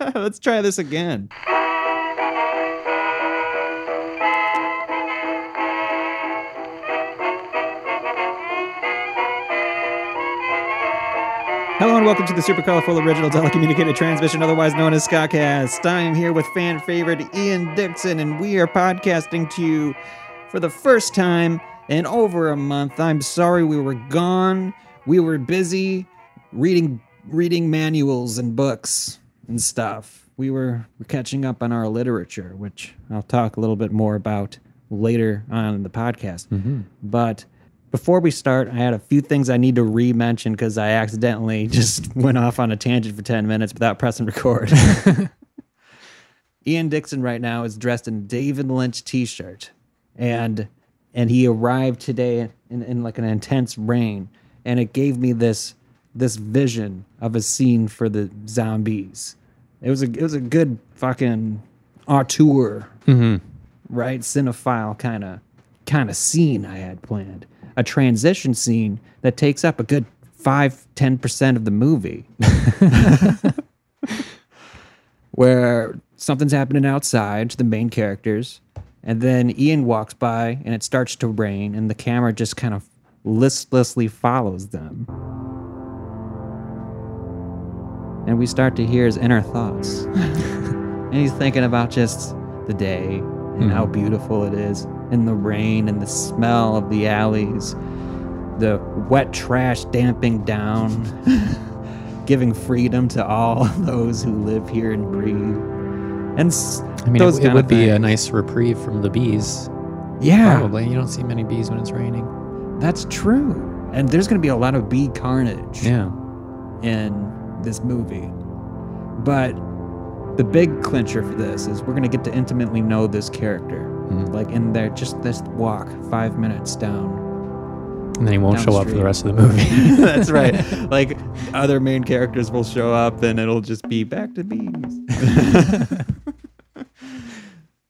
Let's try this again. Hello and welcome to the super colorful original telecommunicated transmission, otherwise known as Scottcast. I am here with fan favorite Ian Dixon, and we are podcasting to you for the first time in over a month. I'm sorry we were gone. We were busy reading reading manuals and books and stuff. We were catching up on our literature, which I'll talk a little bit more about later on in the podcast. Mm-hmm. But before we start, I had a few things I need to re-mention because I accidentally just went off on a tangent for 10 minutes without pressing record. Ian Dixon right now is dressed in a David Lynch t-shirt. And and he arrived today in, in like an intense rain. And it gave me this this vision of a scene for the zombies. It was a it was a good fucking auteur, mm-hmm. right? Cinephile kind of kind of scene I had planned. A transition scene that takes up a good five ten percent of the movie, where something's happening outside to the main characters, and then Ian walks by and it starts to rain, and the camera just kind of listlessly follows them. And we start to hear his inner thoughts. and he's thinking about just the day and hmm. how beautiful it is, and the rain and the smell of the alleys, the wet trash damping down, giving freedom to all those who live here and breathe. And s- I mean, those it, it would be a nice reprieve from the bees. yeah, Probably. You don't see many bees when it's raining. that's true. And there's going to be a lot of bee carnage. Yeah. in this movie. But the big clincher for this is we're going to get to intimately know this character. Mhm. Like in there, just this walk, five minutes down. And then he won't show up for the rest of the movie. That's right. Like other main characters will show up and it'll just be back to bees.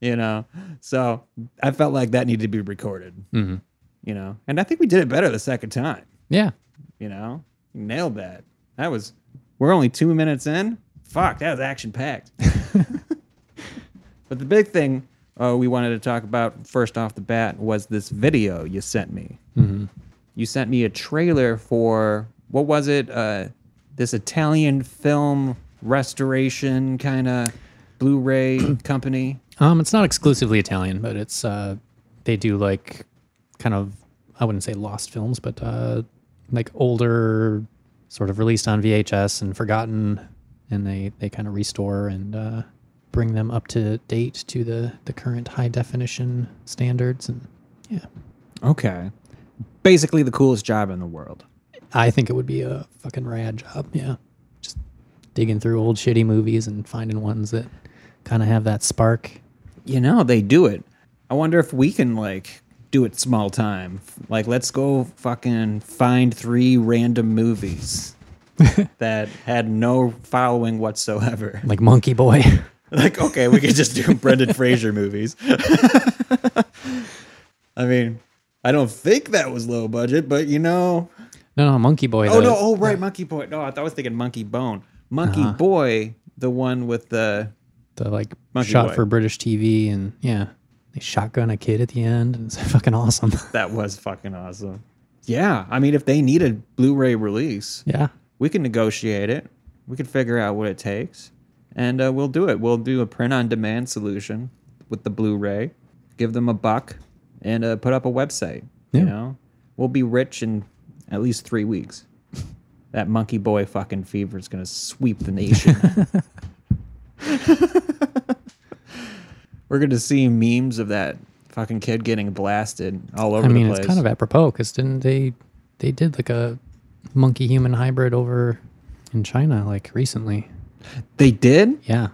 you know? So I felt like that needed to be recorded, hmm you know? And I think we did it better the second time. Yeah. You know, nailed that. That was. We're only two minutes in. Fuck, that was action packed. but the big thing uh, we wanted to talk about first off the bat was this video you sent me. hmm You sent me a trailer for what was it? Uh, this Italian film restoration kind of Blu-ray company. Um, it's not exclusively Italian, but it's uh, they do like kind of I wouldn't say lost films, but uh, like older, sort of released on VHS and forgotten, and they they kind of restore and uh, bring them up to date to the the current high definition standards. And yeah, Okay, basically the coolest job in the world. I think it would be a fucking rad job. Yeah. Just digging through old shitty movies and finding ones that kind of have that spark. you know they do it i wonder if we can like do it small time like let's go fucking find three random movies that had no following whatsoever Like Monkey Boy. like okay we could just do brendan fraser movies i mean i don't think that was low budget but you know no, no, Monkey Boy. oh the- no oh right monkey boy no i thought i was thinking monkey bone monkey Uh-huh. boy the one with the The like Monkey shot Boy. for British TV and yeah. They shotgun a kid at the end and it's fucking awesome. that was fucking awesome yeah i mean if they need a blu-ray release yeah. we can negotiate it. We can figure out what it takes, and uh, we'll do it. We'll do a print-on-demand solution with the Blu-ray. Give them a buck, and uh, put up a website. Yeah. You know, we'll be rich in at least three weeks. that monkey boy fucking fever is gonna sweep the nation. We're gonna see memes of that fucking kid getting blasted all over I mean, the place. it's kind of apropos because didn't they they did like a monkey human hybrid over in China like recently? they did. Yeah.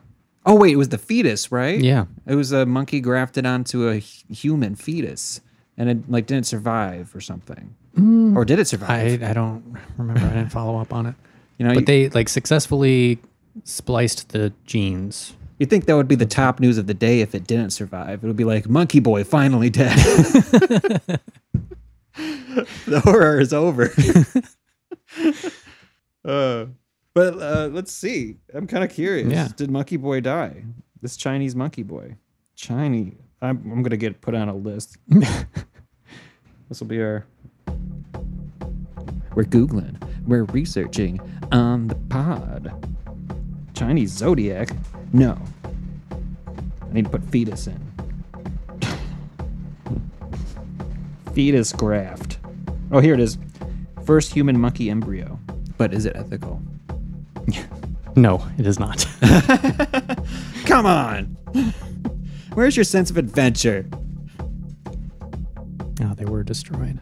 Oh wait, it was the fetus, right? Yeah. It was a monkey grafted onto a human fetus, and it like didn't survive or something, mm. or did it survive? I, I don't remember. I didn't follow up on it. you know, But you, they like successfully spliced the genes. You think that would be the top news of the day if it didn't survive? It would be like Monkey Boy finally dead. the horror is over. uh, But uh, let's see. I'm kind of curious. Yeah. Did Monkey Boy die? This Chinese Monkey Boy. Chinese. I'm, I'm going to get put on a list. this will be our. We're Googling. We're researching on the pod. Chinese Zodiac? No. I need to put fetus in. fetus graft. Oh, here it is. First human monkey embryo. But is it ethical? No, it is not. Come on! Where's your sense of adventure? Oh, they were destroyed.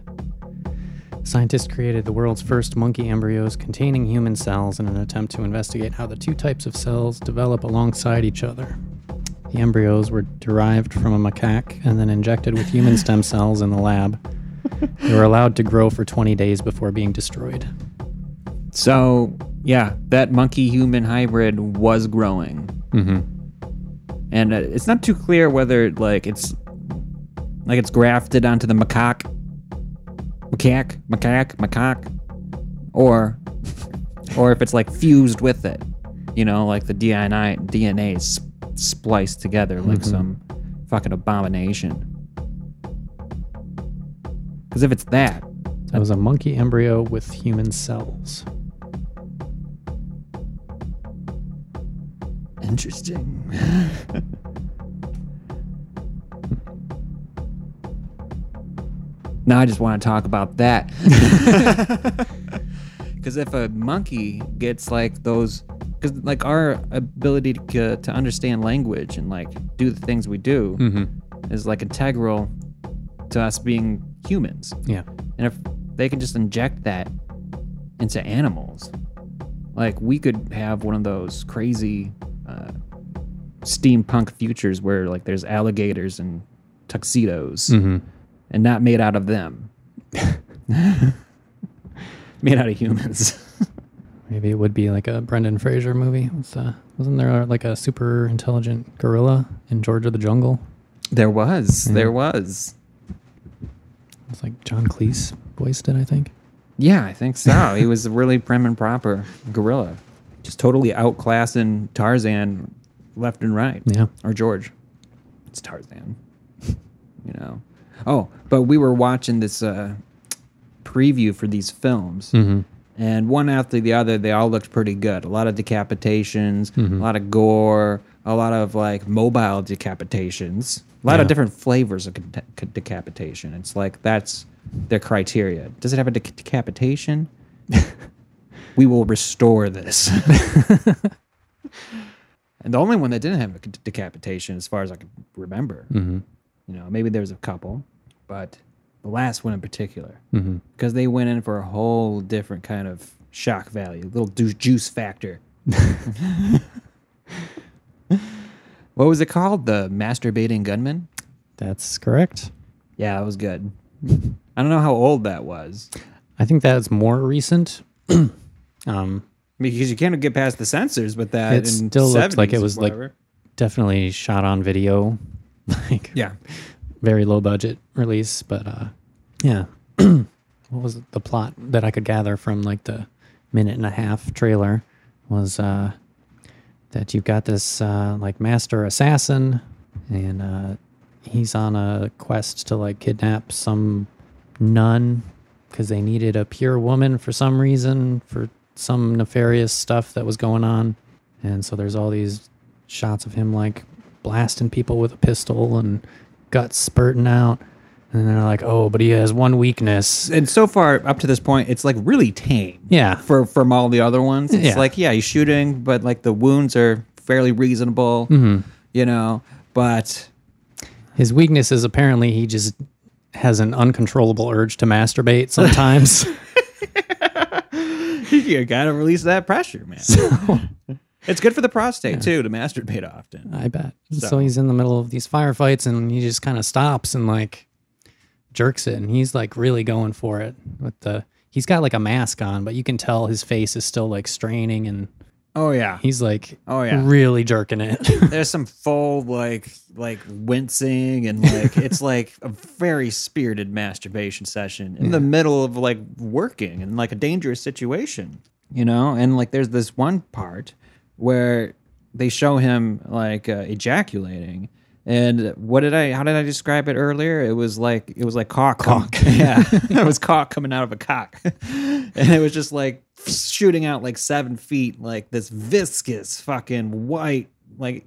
Scientists created the world's first monkey embryos containing human cells in an attempt to investigate how the two types of cells develop alongside each other. The embryos were derived from a macaque and then injected with human stem cells in the lab. They were allowed to grow for 20 days before being destroyed. So, yeah, that monkey human hybrid was growing. Mm-hmm. And uh, it's not too clear whether, like, it's. Like it's grafted onto the macaque. Macaque, macaque, macaque. Or. Or if it's, like, fused with it. You know, like the DNA, DNA is spliced together like mm-hmm. some fucking abomination. Because if it's that, That was a monkey embryo with human cells. Interesting. now I just want to talk about that. Because if a monkey gets like those, because like our ability to, to understand language and like do the things we do Mm-hmm. is like integral to us being humans. Yeah. And if they can just inject that into animals, like we could have one of those crazy uh, steampunk futures where like there's alligators and tuxedos Mm-hmm. And not made out of them, made out of humans. Maybe it would be like a Brendan Fraser movie. What's, uh, wasn't there like a super intelligent gorilla in George of the Jungle? there was, there was. It's like John Cleese voiced it, I think. Yeah, I think so. he was a really prim and proper gorilla, just totally outclassing Tarzan left and right. Yeah. or George. It's Tarzan. you know. Oh, but we were watching this uh, preview for these films, Mm-hmm. and one after the other, they all looked pretty good. A lot of decapitations, a lot of gore, a lot of like mobile decapitations, a lot Yeah. of different flavors of ca- ca- decapitation. It's like that's their criteria. Does it have a dec- decapitation? we will restore this. and the only one that didn't have a decapitation, as far as I can remember, Mm-hmm. you know, maybe there was a couple, but the last one in particular, Mm-hmm. because they went in for a whole different kind of shock value, little juice factor. what was it called? The masturbating gunman? That's correct. Yeah, that was good. I don't know how old that was. I think that's more recent. um, Because you can't get past the censors with that. It in still looked like it or was, like, definitely shot on video, like yeah. Very low budget release. But uh, yeah, what was the plot that I could gather from like the minute and a half trailer was uh, that you've got this uh, like master assassin, and uh, he's on a quest to like kidnap some nun because they needed a pure woman for some reason for some nefarious stuff that was going on, and so there's all these shots of him like blasting people with a pistol and guts spurting out. And they're like, oh, but he has one weakness. And so far up to this point, it's like really tame. Yeah. For from all the other ones, it's Yeah. like yeah, he's shooting, but like the wounds are fairly reasonable. Mm-hmm. You know, but His weakness is apparently he just has an uncontrollable urge to masturbate sometimes. you gotta release that pressure, man. it's good for the prostate too to masturbate often. I bet. So. So- he's in the middle of these firefights and he just kind of stops and like jerks it and he's like really going for it with the he's got like a mask on, but you can tell his face is still like straining and Oh yeah. he's like Oh yeah. really jerking it. There's some full like like wincing and like it's like a very spirited masturbation session in the middle of like working in like a dangerous situation. you know and like there's this one part where they show him like uh, ejaculating. And what did i how did i describe it earlier? It was like it was like cock. Cock. Yeah. It was cock coming out of a cock. And it was just like shooting out like seven feet like this viscous fucking white like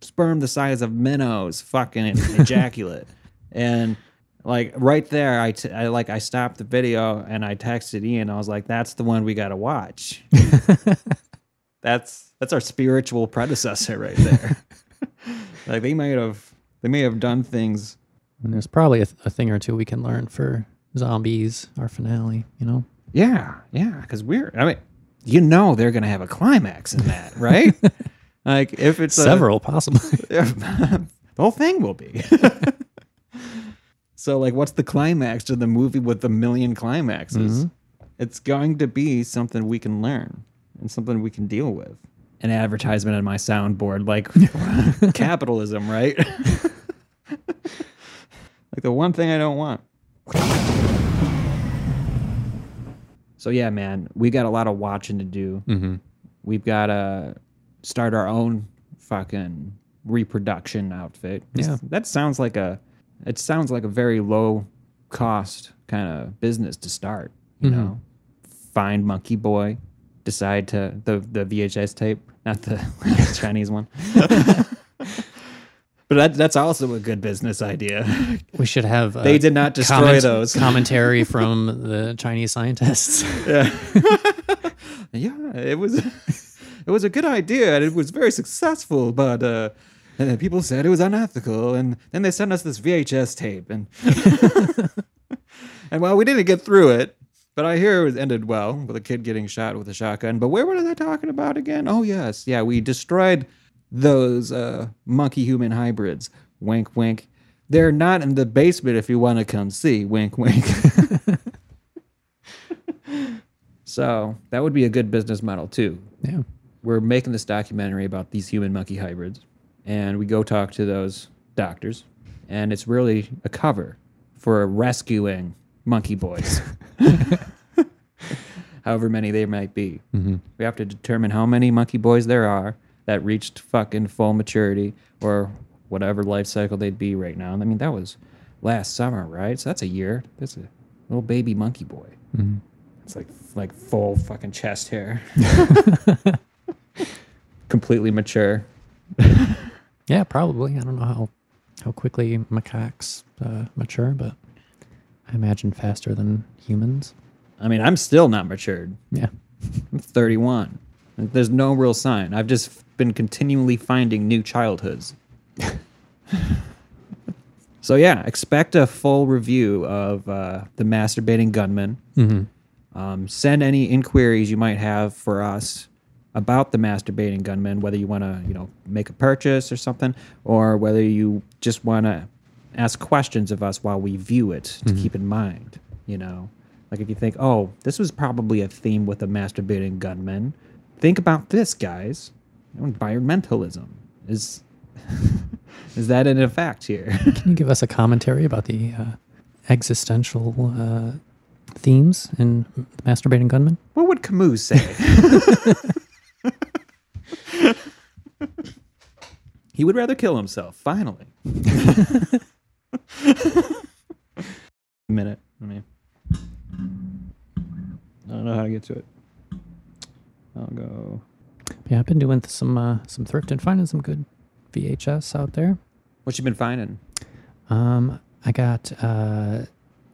sperm the size of minnows fucking ejaculate. And like right there I, t- I like i stopped the video and i texted ian. I was like that's the one we gotta watch that's that's our spiritual predecessor right there. Like they might have they may have done things And there's probably a, a thing or two we can learn for zombies, our finale. You know, yeah yeah because we're i mean you know they're gonna have a climax in that right? Like if it's a- several possibly. the whole thing will be. So like what's the climax to the movie with the million climaxes? Mm-hmm. It's going to be something we can learn and something we can deal with an advertisement on my soundboard like capitalism right like the one thing i don't want so yeah man we got a lot of watching to do mm-hmm. we've got to start our own fucking reproduction outfit. Yeah. that sounds like a it sounds like a very low cost kind of business to start. You Mhm. know, find Monkey Boy, decide to the the VHS tape, not the Chinese one. but that, that's also a good business idea. We should have. Uh, They did not destroy comment- those. commentary from the Chinese scientists. Yeah. yeah, it was it was a good idea and it was very successful, but uh and people said it was unethical and then they sent us this VHS tape and and well we didn't get through it, but I hear it ended well with a kid getting shot with a shotgun. But where were they talking about again? Oh yes, yeah, we destroyed those uh monkey human hybrids. Wink wink. They're not in the basement if you want to come see. Wink wink. So that would be a good business model too. yeah. We're making this documentary about these human monkey hybrids, and we go talk to those doctors, and it's really a cover for rescuing monkey boys, however many there might be. Mm-hmm. We have to determine how many monkey boys there are that reached fucking full maturity or whatever life cycle they'd be right now. I mean, that was last summer, right? So that's a year. That's a little baby monkey boy. Mm-hmm. It's like like full fucking chest hair. Completely mature. Yeah, probably. I don't know how how quickly macaques uh, mature, but I imagine faster than humans. I mean, I'm still not matured. Yeah. I'm 31. There's no real sign. I've just been continually finding new childhoods. so yeah, expect a full review of uh, the masturbating gunman. Mm-hmm. Um, send any inquiries you might have for us about the masturbating gunman, whether you want to, you know, make a purchase or something, or whether you just want to ask questions of us while we view it to keep in mind. You know, like if you think, oh, this was probably a theme with a masturbating gunman, think about this, guys. Environmentalism is is that in effect here? Can you give us a commentary about the uh, existential uh, themes in the Masturbating Gunman? what would Camus say? he would rather kill himself. Finally. minute. I mean, I don't know how to get to it. I'll go. Yeah, I've been doing some uh, some thrifting, finding some good VHS out there. What you been finding? Um, I got uh,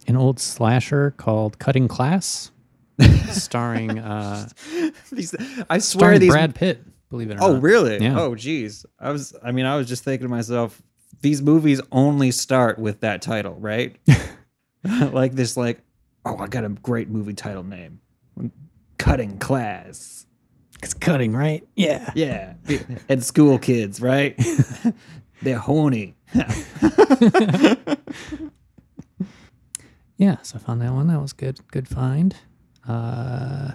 an old slasher called Cutting Class, starring uh, These, I swear starring these. Brad Pitt. Believe it or oh, not. Oh, really? Yeah. Oh, geez. I was. I mean, I was just thinking to myself, these movies only start with that title, right? like this, like, oh, I got a great movie title name, Cutting Class. It's cutting, right? Yeah. Yeah, and school kids, right? They're horny. Yeah, so I found that one. That was good. Good find. Uh,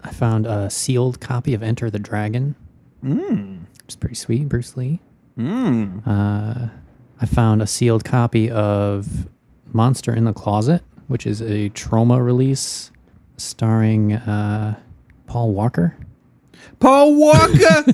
I found a sealed copy of Enter the Dragon. Mm. It's pretty sweet. Bruce Lee. Mm. Uh, I found a sealed copy of Monster in the Closet, which is a Troma release starring uh, Paul Walker. Paul Walker.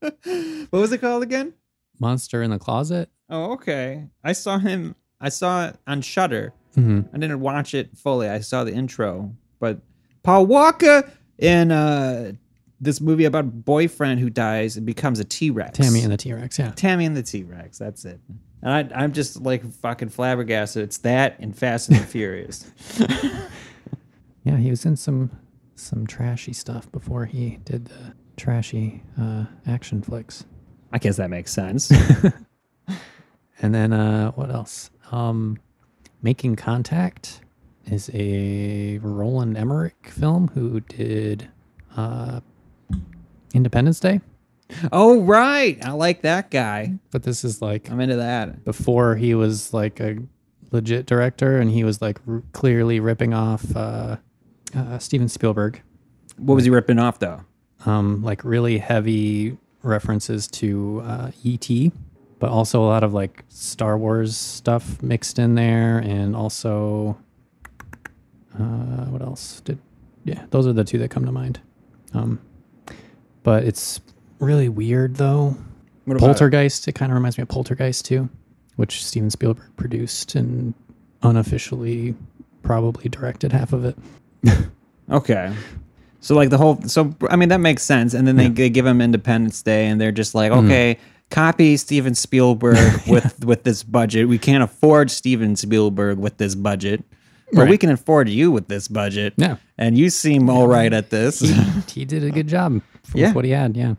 what was it called again? Monster in the Closet. Oh, okay. I saw him. I saw it on Shudder. hmm I didn't watch it fully. I saw the intro, but Paul Walker in uh, this movie about a boyfriend who dies and becomes a T Rex. Tammy and the T Rex. Yeah. Tammy and the T Rex. That's it. And I, I'm just like fucking flabbergasted. It's that and Fast and the Furious. Yeah, he was in some some trashy stuff before he did the trashy uh, action flicks. I guess that makes sense. And then uh, what else? Um, Making Contact is a Roland Emmerich film who did uh, Independence Day. oh right, I like that guy. But this is like I'm into that. before he was like a legit director, and he was like r- clearly ripping off uh, uh, Steven Spielberg. What was he ripping off though? um, like really heavy references to uh, ET, but also a lot of like Star Wars stuff mixed in there, and also uh, what else? Did yeah, those are the two that come to mind. Um, but it's really weird though. What about it? Poltergeist. It kind of reminds me of Poltergeist too, which Steven Spielberg produced and unofficially probably directed half of it. Okay. So like the whole so I mean that makes sense and then they, they give him Independence Day and they're just like Mm-hmm. okay copy Steven Spielberg with with this budget we can't afford Steven Spielberg with this budget but we can afford you with this budget Yeah. and you seem all right at this He did a good job Yeah. what he had. Yeah.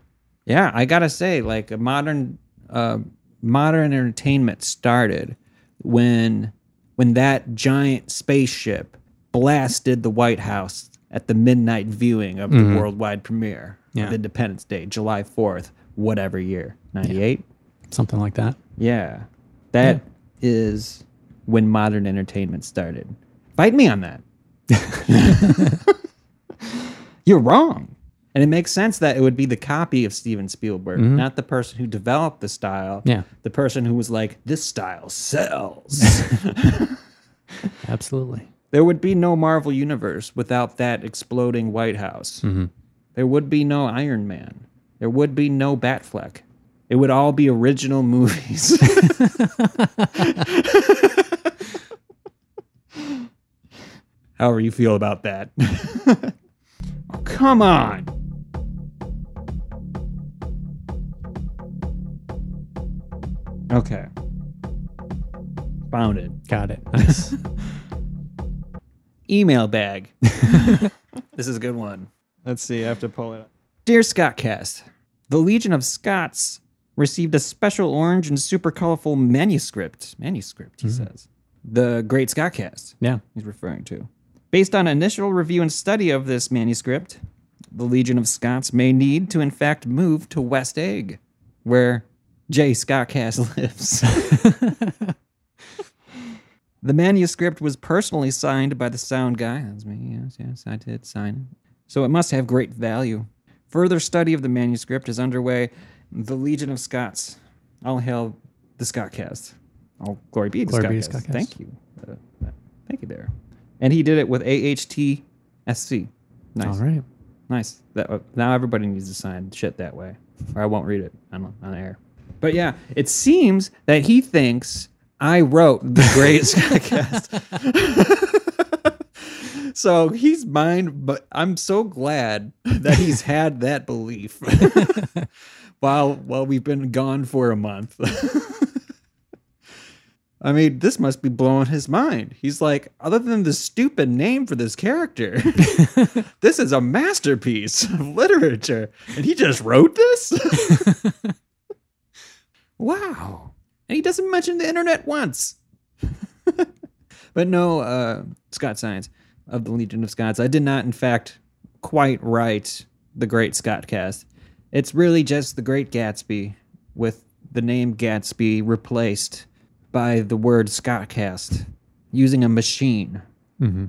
yeah I gotta say like a modern uh, modern entertainment started when when that giant spaceship blasted the White House at the midnight viewing of the worldwide premiere Yeah. of Independence Day, July 4th, whatever year, 98? Something like that. Yeah. that is when modern entertainment started. Fight me on that. You're wrong. And it makes sense that it would be the copy of Steven Spielberg, mm-hmm. not the person who developed the style. Yeah. The person who was like, this style sells. Absolutely. there would be no Marvel Universe without that exploding White House. Mm-hmm. There would be no Iron Man. There would be no Batfleck. It would all be original movies. However you feel about that. oh, come on. Okay. Found it. Got it. Nice. email bag. this is a good one. Let's see. I have to pull it up. Dear Scottcast, the Legion of Scots received a special orange and super colorful manuscript. Manuscript, he mm-hmm. says. The Great Scottcast, yeah. he's referring to. Based on initial review and study of this manuscript, the Legion of Scots may need to, in fact, move to West Egg, where J. Scottcast lives. The manuscript was personally signed by the sound guy. That's me. Yes, yes, I did sign it. So it must have great value. Further study of the manuscript is underway. The Legion of Scots. All hail the Scottcast. All glory be to Glory Scottcast. Scottcast. Thank you. Uh, thank you there. And he did it with AHTSC. Nice. All right. Nice. That uh, now everybody needs to sign shit that way, or I won't read it on on air. But yeah, it seems that he thinks I wrote the Great Scottcast. so he's mine, but I'm so glad that he's had that belief while while we've been gone for a month. I mean, this must be blowing his mind. He's like, other than the stupid name for this character, this is a masterpiece of literature. And he just wrote this? Wow. And he doesn't mention the internet once. but no, uh, Scott Science of the Legion of Scots. I did not, in fact, quite write the Great Scott cast. It's really just the Great Gatsby with the name Gatsby replaced by the word Scottcast using a machine. Mm-hmm.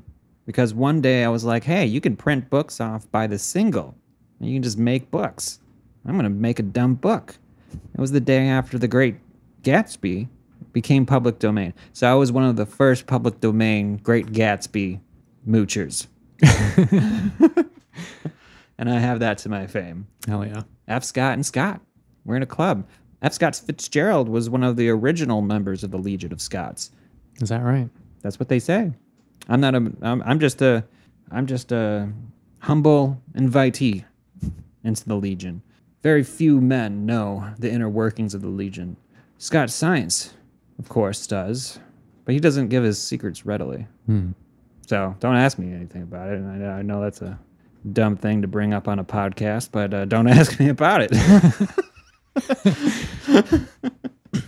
Because one day I was like, hey, you can print books off by the single. And you can just make books. I'm going to make a dumb book. It was the day after the Great Gatsby became public domain. So I was one of the first public domain Great Gatsby moochers. and I have that to my fame. Hell yeah. F. Scott and Scott. We're in a club. F. Scott Fitzgerald was one of the original members of the Legion of Scots. Is that right? That's what they say. I'm not a. I'm, I'm just a. I'm just a humble invitee into the Legion. Very few men know the inner workings of the Legion. Scott Science, of course, does, but he doesn't give his secrets readily. Hmm. So don't ask me anything about it. I, I know that's a dumb thing to bring up on a podcast, but uh, don't ask me about it.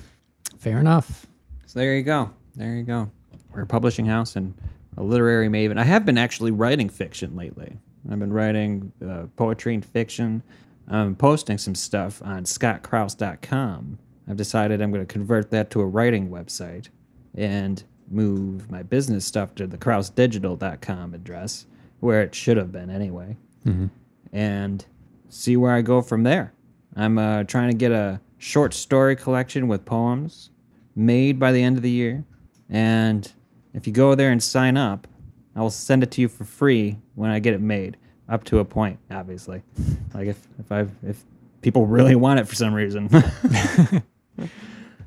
Fair enough. So there you go. There you go. We're a publishing house and a literary maven. I have been actually writing fiction lately. I've been writing uh, poetry and fiction. I'm posting some stuff on scottkraus.com. I've decided I'm going to convert that to a writing website and move my business stuff to the krausdigital.com address, where it should have been anyway, and see where I go from there. I'm uh, trying to get a short story collection with poems made by the end of the year. And if you go there and sign up, I will send it to you for free when I get it made, up to a point, obviously. Like if if I if people really want it for some reason,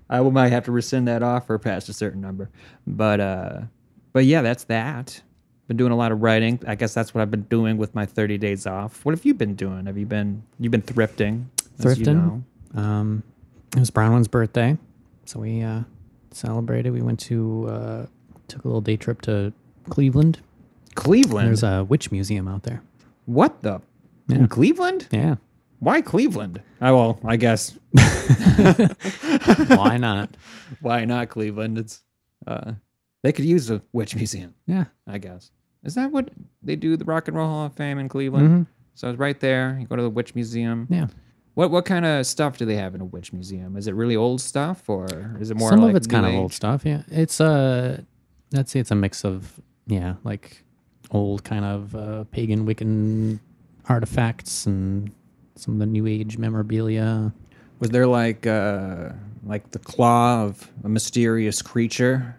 I will might have to rescind that offer past a certain number. But uh, but yeah, that's that. Been doing a lot of writing. I guess that's what I've been doing with my 30 days off. What have you been doing? Have you been you've been thrifting? as you Thrifting? know. Um, it was Bronwyn's birthday, so we uh, celebrated. We went to uh, took a little day trip to Cleveland. Cleveland. There's a witch museum out there. What the? Yeah. In Cleveland? Yeah, Why Cleveland? Oh, well, I guess. why not? Why not Cleveland? It's uh, they could use a witch museum, Yeah, I guess. Is that what they do? The Rock and Roll Hall of Fame in Cleveland. Mhm. So it's right there. You go to the witch museum. yeah. What what kind of stuff do they have in a witch museum? Is it really old stuff, or is it more? Some like of it's kind of old stuff. Yeah, it's uh, I'd say it's a mix of yeah, like old kind of uh, pagan Wiccan artifacts and some of the New Age memorabilia. Was there like uh, like the claw of a mysterious creature?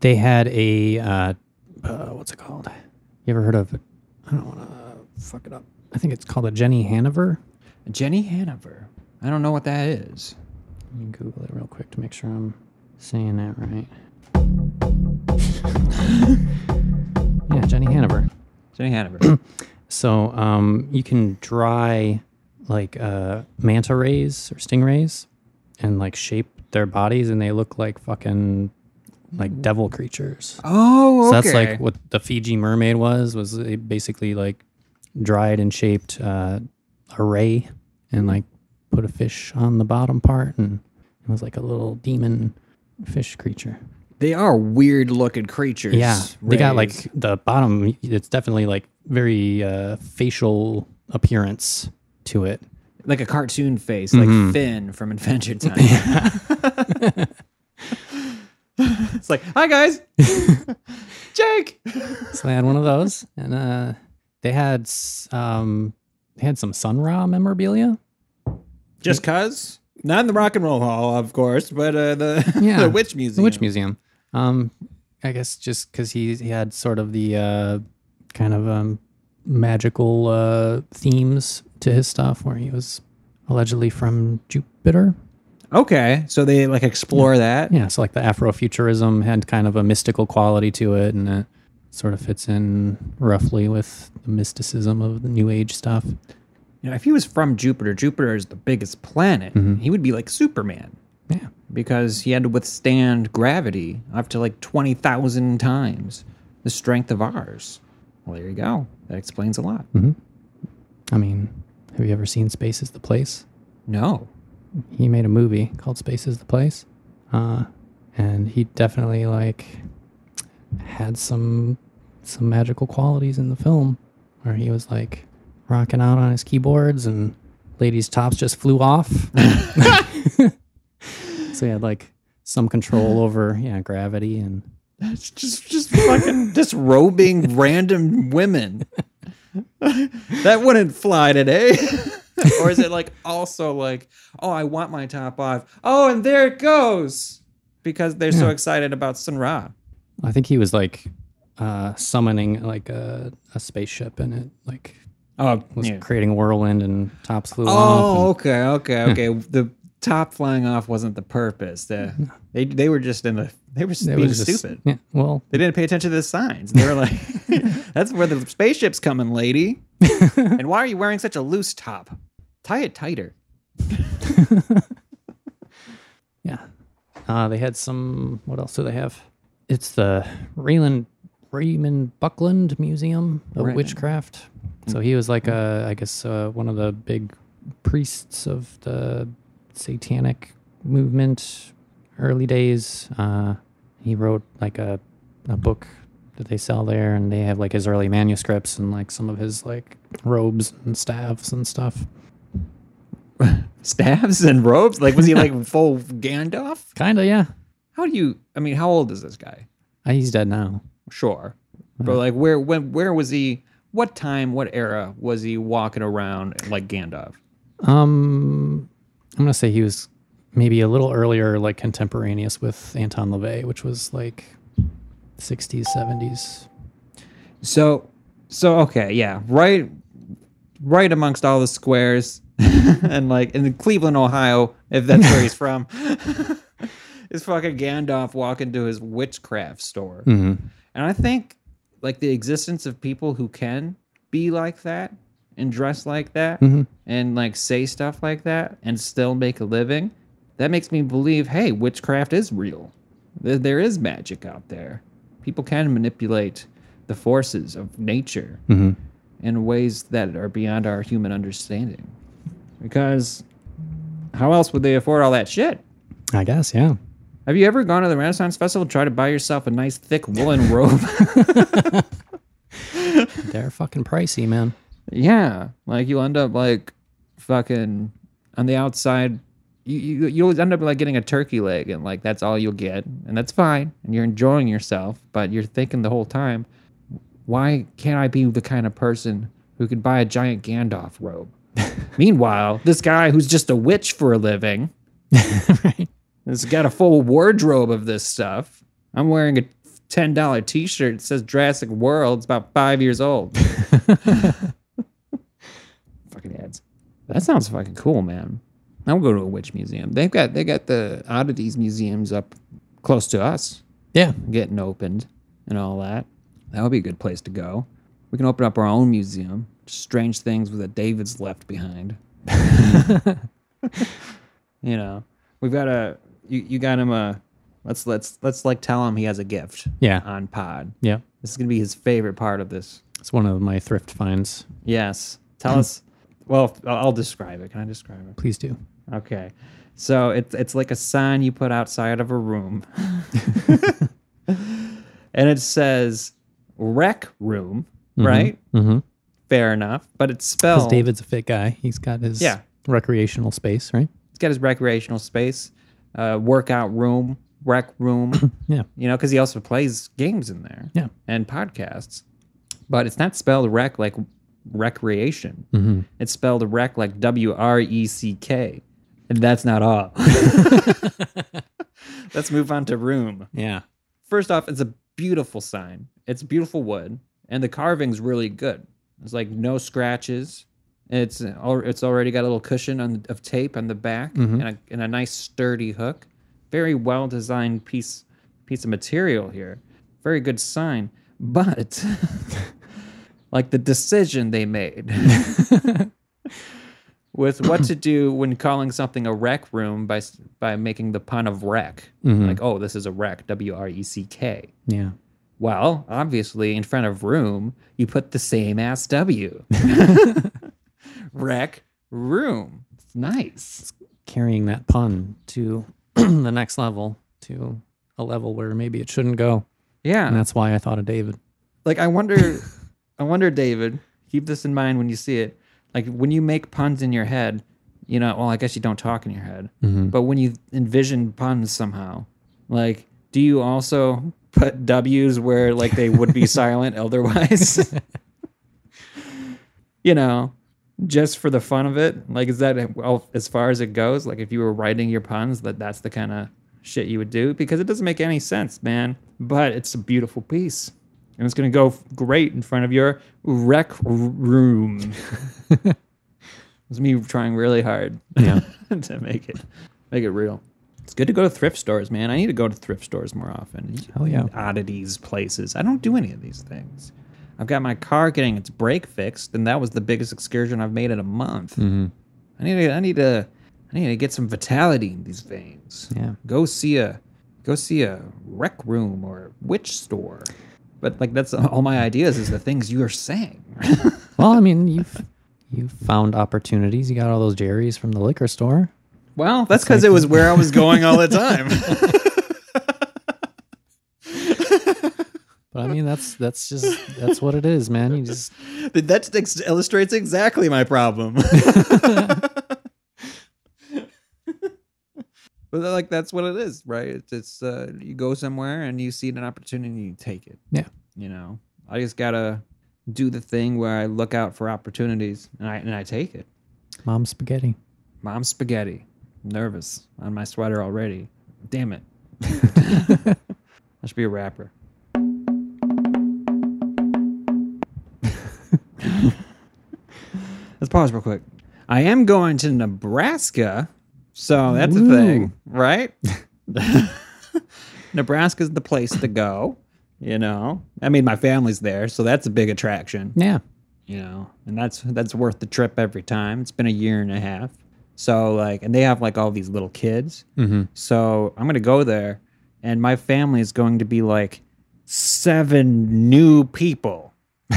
They had a uh, uh, what's it called? You ever heard of? I don't want to fuck it up. I think it's called a Jenny Haniver. Jenny Haniver. I don't know what that is. Let me Google it real quick to make sure I'm saying that right. yeah, Jenny Haniver. Jenny Haniver. So um, you can dry like uh, manta rays or stingrays and like shape their bodies, and they look like fucking like devil creatures. oh, okay. So that's like what the Fiji mermaid was. Was they basically like dried and shaped uh, a ray and like put a fish on the bottom part, and it was like a little demon fish creature. They are weird looking creatures. Yeah, they got rays. like the bottom. It's definitely like very uh, facial appearance to it. like a cartoon face, Mhm. like Finn from Adventure Time. it's like, hi guys, Jake. So they had one of those, and uh, they had s- um, they had some Sun Ra memorabilia. Just cause, not in the Rock and Roll Hall, of course, but uh, the Yeah, the Witch Museum. The Witch Museum. Um, I guess just because he he had sort of the uh, kind of um, magical uh, themes to his stuff, where he was allegedly from Jupiter. Okay, so they like explore that. Yeah, so like the Afrofuturism had kind of a mystical quality to it, and it sort of fits in roughly with the mysticism of the New Age stuff. You know, if he was from Jupiter, Jupiter is the biggest planet. He would be like Superman Yeah, because he had to withstand gravity up to like twenty thousand times the strength of ours. Well, there you go. That explains a lot. I mean, have you ever seen Space is the Place? No. he made a movie called Space is the Place. Uh, and he definitely like had some some magical qualities in the film where he was like rocking out on his keyboards and ladies' tops just flew off. so he had like some control over yeah, gravity and that's just just fucking disrobing random women. that wouldn't fly today. or is it like also like, oh, I want my top off. Oh, and there it goes. Because they're so excited about Sun Ra. I think he was like uh, summoning like a, a spaceship and it like Oh, was yeah. creating a whirlwind and tops flew off. Oh, okay, okay, okay. the top flying off wasn't the purpose. The, they they were just in the they were and being just- stupid. Yeah, well, They didn't pay attention to the signs. They were like, "That's where the spaceship's coming, lady." and why are you wearing such a loose top? Tie it tighter. yeah. Uh, they had some. What else do they have? It's the Raymond Raymond Buckland Museum of Right. Witchcraft. So he was like a, I guess, uh, one of the big priests of the satanic movement, early days. Uh, he wrote like a a book that they sell there, and they have like his early manuscripts and like some of his like robes and staffs and stuff. Staffs and robes. Like, was he like full Gandalf? Kinda, yeah. How do you? I mean, how old is this guy? Uh, he's dead now. Sure, but like, where when where was he? What time? What era was he walking around like Gandalf? Um, I'm gonna say he was maybe a little earlier, like contemporaneous with Anton LaVey, which was like 60s, 70s. So, so okay, yeah, right, right amongst all the squares, and like in Cleveland, Ohio, if that's where he's from, is fucking Gandalf walking to his witchcraft store, Mm-hmm. and I think like the existence of people who can be like that and dress like that Mhm. and like say stuff like that and still make a living, that makes me believe, hey, witchcraft is real. There, is magic out there. People can manipulate the forces of nature Mm-hmm. in ways that are beyond our human understanding. Because how else would they afford all that shit? I guess, yeah. Have you ever gone to the Renaissance Festival and try to buy yourself a nice thick woolen robe? They're fucking pricey, man. Yeah, like you'll end up like fucking on the outside. You, you you'll end up like getting a turkey leg and like that's all you'll get and that's fine and you're enjoying yourself but you're thinking the whole time why can't I be the kind of person who could buy a giant Gandalf robe meanwhile this guy who's just a witch for a living right. has got a full wardrobe of this stuff I'm wearing a $10 t-shirt that says Jurassic World it's about five years old fucking ads. That sounds fucking cool, man. I'll go to a witch museum. They've got they got the oddities museums up close to us, Yeah. getting opened and all that. That would be a good place to go. We can open up our own museum. Strange things that David's left behind. you know, we've got a you, you got him a let's let's let's like tell him he has a gift Yeah. on pod. Yeah. This is gonna be his favorite part of this. It's one of my thrift finds. Yes. Tell us. Well, I'll describe it. Can I describe it? Please do. Okay. So it's it's like a sign you put outside of a room. and it says rec room, right? Mm-hmm. Fair enough. But it's Because spelled David's a fit guy. He's got his Yeah. recreational space, right? He's got his recreational space, uh, workout room, rec room, Yeah. you know, because he also plays games in there Yeah. and podcasts. But it's not spelled rec like recreation. Mm-hmm. It's spelled rec like W R E C K. And that's not all. Let's move on to room. Yeah. First off, it's a beautiful sign. It's beautiful wood, and the carving's really good. It's like no scratches. It's it's already got a little cushion on, of tape on the back and, a, and a nice sturdy hook. Very well designed piece piece of material here. Very good sign, but like the decision they made with what to do when calling something a rec room by by making the pun of wreck. Mm-hmm. Like, oh, this is a wreck, W R E C K. Yeah. Well, obviously, in front of room, you put the same ass W. Rec room. It's nice. Carrying that pun to the next level, to a level where maybe it shouldn't go. Yeah. And that's why I thought of David. Like I wonder I wonder, David, keep this in mind when you see it. Like when you make puns in your head, you know, well, I guess you don't talk in your head. Mm-hmm. But when you envision puns somehow, like, do you also put W's where like they would be silent otherwise? you know, just for the fun of it. Like, is that well as far as it goes? Like, if you were writing your puns, that that's the kind of shit you would do because it doesn't make any sense, man. But it's a beautiful piece. And it's going to go great in front of your rec room. it's me trying really hard Yeah. to make it make it real. It's good to go to thrift stores, man. I need to go to thrift stores more often. Hell yeah. Oddities places. I don't do any of these things. I've got my car getting its brake fixed, and that was the biggest excursion I've made in a month. hmm I need to, I need to I need to get some vitality in these veins. Yeah. Go see a go see a rec room or witch store. But like that's all my ideas is the things you are saying. Well, I mean, you've you found opportunities. You got all those Jerry's from the liquor store. well, that's because it was where I was going all the time. But I mean, that's that's just that's what it is, man. You just that illustrates exactly my problem. But like that's what it is, right? It's, it's uh, you go somewhere and you see an opportunity, you take it. Yeah. You know, I just gotta do the thing where I look out for opportunities and I and I take it. mom spaghetti. Mom spaghetti. I'm Nervous on my sweater already. Damn it. I should be a rapper. Let's pause real quick. I am going to Nebraska, so that's a thing, right? Nebraska's the place to go. You know, I mean, my family's there, so that's a big attraction Yeah. you know and that's that's worth the trip every time it's been a year and a half so like and they have like all these little kids Mm-hmm. so i'm gonna go there and my family is going to be like seven new people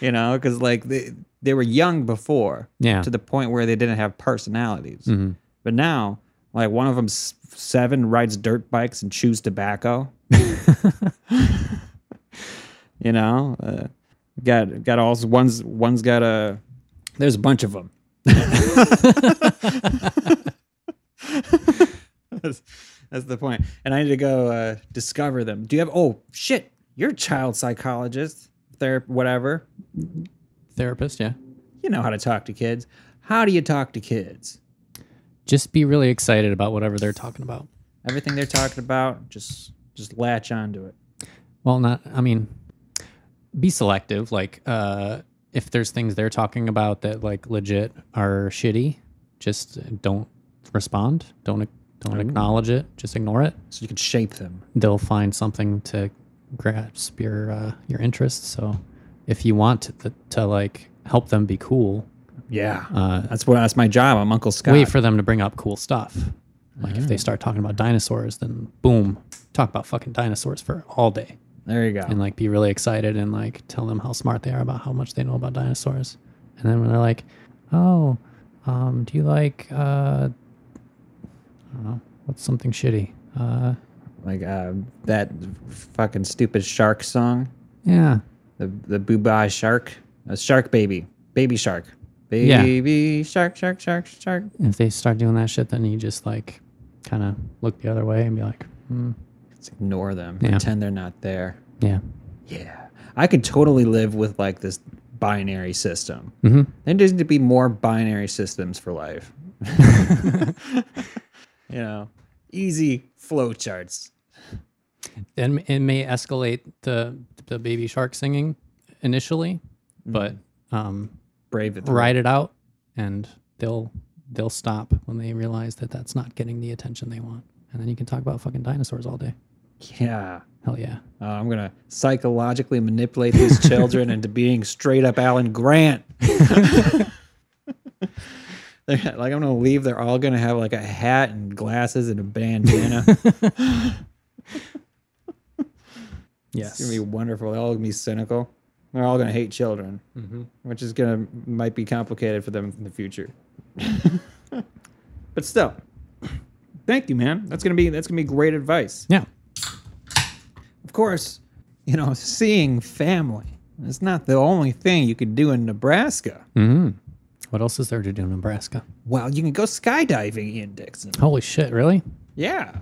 you know because like they they were young before Yeah. to the point where they didn't have personalities. Mhm. but now like one of them seven rides dirt bikes and chews tobacco. You know uh, got got all one's one's got a there's a bunch of them that's, that's the point. And i need to go uh, discover them. Do you have oh shit you're a child psychologist therapist whatever Therapist. Yeah. you know how to talk to kids how do you talk to kids Just be really excited about whatever they're talking about. everything they're talking about just just latch onto it Well, not. I mean, be selective. Like, uh, if there's things they're talking about that like legit are shitty, just don't respond. Don't don't acknowledge it. Just ignore it. so you can shape them They'll find something to grasp your uh, your interest. So, if you want to, to like help them be cool, yeah uh, that's what that's my job i'm uncle scott wait for them to bring up cool stuff. Like if they start talking about dinosaurs, then boom, talk about fucking dinosaurs for all day. there you go and like be really excited and like tell them how smart they are about how much they know about dinosaurs. And then when they're like, "Oh, um, do you like uh, I don't know, what's something shitty?" Uh, like uh, that fucking stupid shark song yeah, the the booba shark a shark baby baby shark Yeah. baby shark shark shark shark. If they start doing that shit, then you just like kind of look the other way and be like, hmm, Just ignore them Yeah. pretend they're not there. "Yeah, yeah. I could totally live with like this binary system. Mm-hmm. there needs to be more binary systems for life. You know easy flow charts and it may escalate the the baby shark singing initially, but um, brave it ride it out and they'll they'll stop when they realize that that's not getting the attention they want and then you can talk about fucking dinosaurs all day yeah hell yeah Uh, I'm gonna psychologically manipulate these children into being straight up Alan Grant. Like I'm gonna leave. They're all gonna have like a hat and glasses and a bandana. Yes it's gonna be wonderful. They're all gonna be cynical. They're all gonna hate children, Mhm. which is gonna might be complicated for them in the future. but still, thank you, man. That's gonna be that's gonna be great advice. yeah Of course, you know, seeing family is not the only thing you could do in Nebraska. hmm what else is there to do in nebraska Well, you can go skydiving, Ian Dixon. holy shit really Yeah.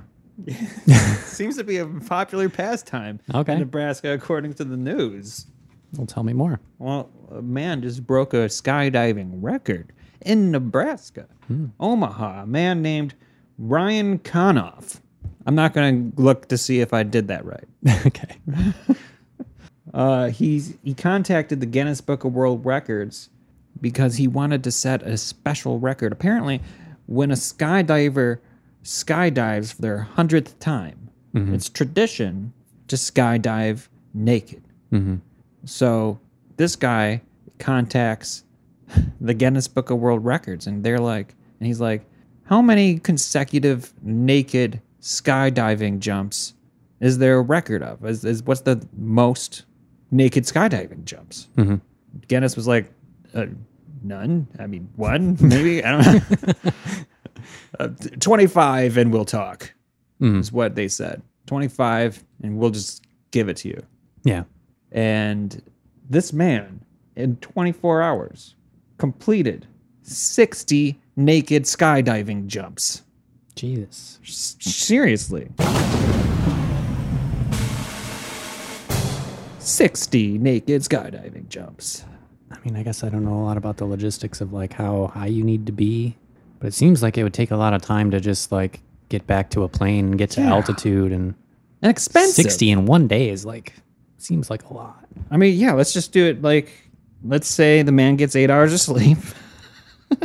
Seems to be a popular pastime Okay. in Nebraska, according to the news. well tell me more Well, a man just broke a skydiving record in Nebraska. Omaha, a man named Ryan Konoff. I'm not going to look to see if I did that right. okay Uh, he's he contacted the Guinness Book of World Records because he wanted to set a special record. Apparently, when a skydiver skydives for their hundredth time, it's tradition to skydive naked. Mm-hmm. So this guy contacts the Guinness Book of World Records, and they're like, and he's like, how many consecutive naked skydiving jumps is there a record of? Is, is what's the most naked skydiving jumps? Mm-hmm. Guinness was like, uh, none. I mean, one maybe. I don't know. uh, Twenty-five, and we'll talk. Mhm. Is what they said. Twenty-five, and we'll just give it to you. Yeah. And this man, in 24 hours, completed 60 naked skydiving jumps. Jesus. S- seriously. 60 naked skydiving jumps. I mean, I guess I don't know a lot about the logistics of like how high you need to be, but it seems like it would take a lot of time to just like get back to a plane and get to Yeah. altitude and And expensive. 60 in one day is like seems like a lot. I mean, yeah, let's just do it like, let's say the man gets eight hours of sleep.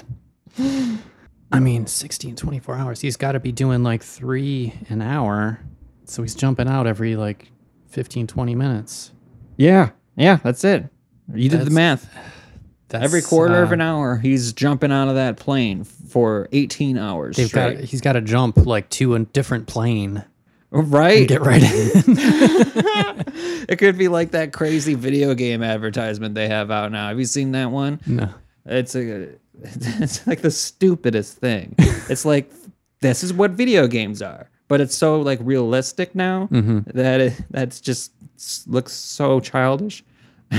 I mean, 60 in 24 hours. He's got to be doing like 3 an hour. So he's jumping out every like 15 20 minutes. Yeah, yeah, that's it. You did the That's- math. That's Every quarter of uh, an hour, he's jumping out of that plane for 18 hours They've straight. got he's got to jump like to a different plane right? get right in. it could be like that crazy video game advertisement they have out now. Have you seen that one? no. It's a, it's like the stupidest thing. it's like this is what video games are, but it's so like realistic now that it that's just looks so childish.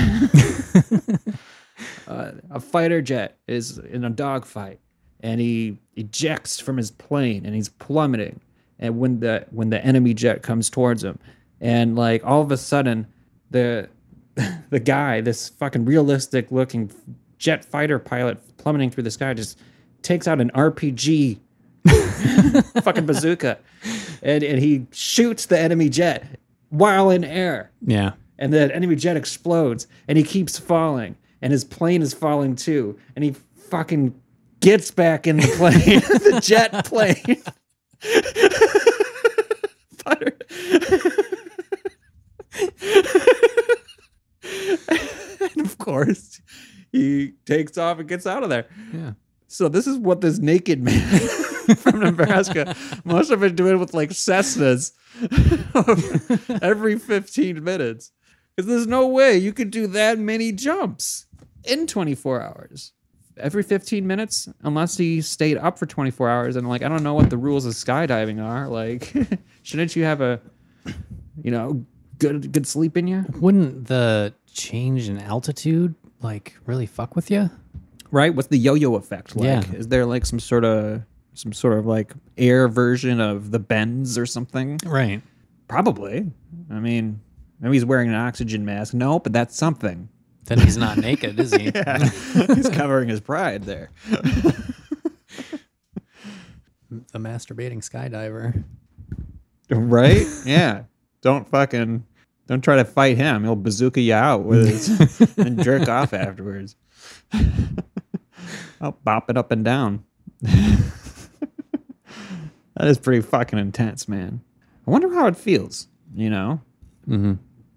uh, a fighter jet is in a dogfight, and he ejects from his plane, and he's plummeting. And when the when the enemy jet comes towards him, and like all of a sudden, the the guy, this fucking realistic looking jet fighter pilot plummeting through the sky, just takes out an RPG fucking bazooka, and and he shoots the enemy jet while in air Yeah. and the enemy jet explodes and he keeps falling and his plane is falling too and he fucking gets back in the plane the jet plane and of course he takes off and gets out of there Yeah. so this is what this naked man from Nebraska must have been doing with like Cessnas every 15 minutes. Because there's no way you could do that many jumps in 24 hours. Every 15 minutes, unless he stayed up for 24 hours. And like, I don't know what the rules of skydiving are. Like, shouldn't you have a, you know, good good sleep in you? Wouldn't the change in altitude like really fuck with you? Right? What's the yo-yo effect like? Yeah. Is there like some sort of some sort of like air version of the bends or something? Right. Probably. I mean, maybe he's wearing an oxygen mask. No, but that's something. Then he's not naked, is he? he's covering his pride there. The masturbating skydiver. Right? Yeah. Don't fucking don't try to fight him. He'll bazooka you out with his and jerk off afterwards. I'll bop it up and down. that is pretty fucking intense, man. I wonder how it feels, you know? Mm-hmm.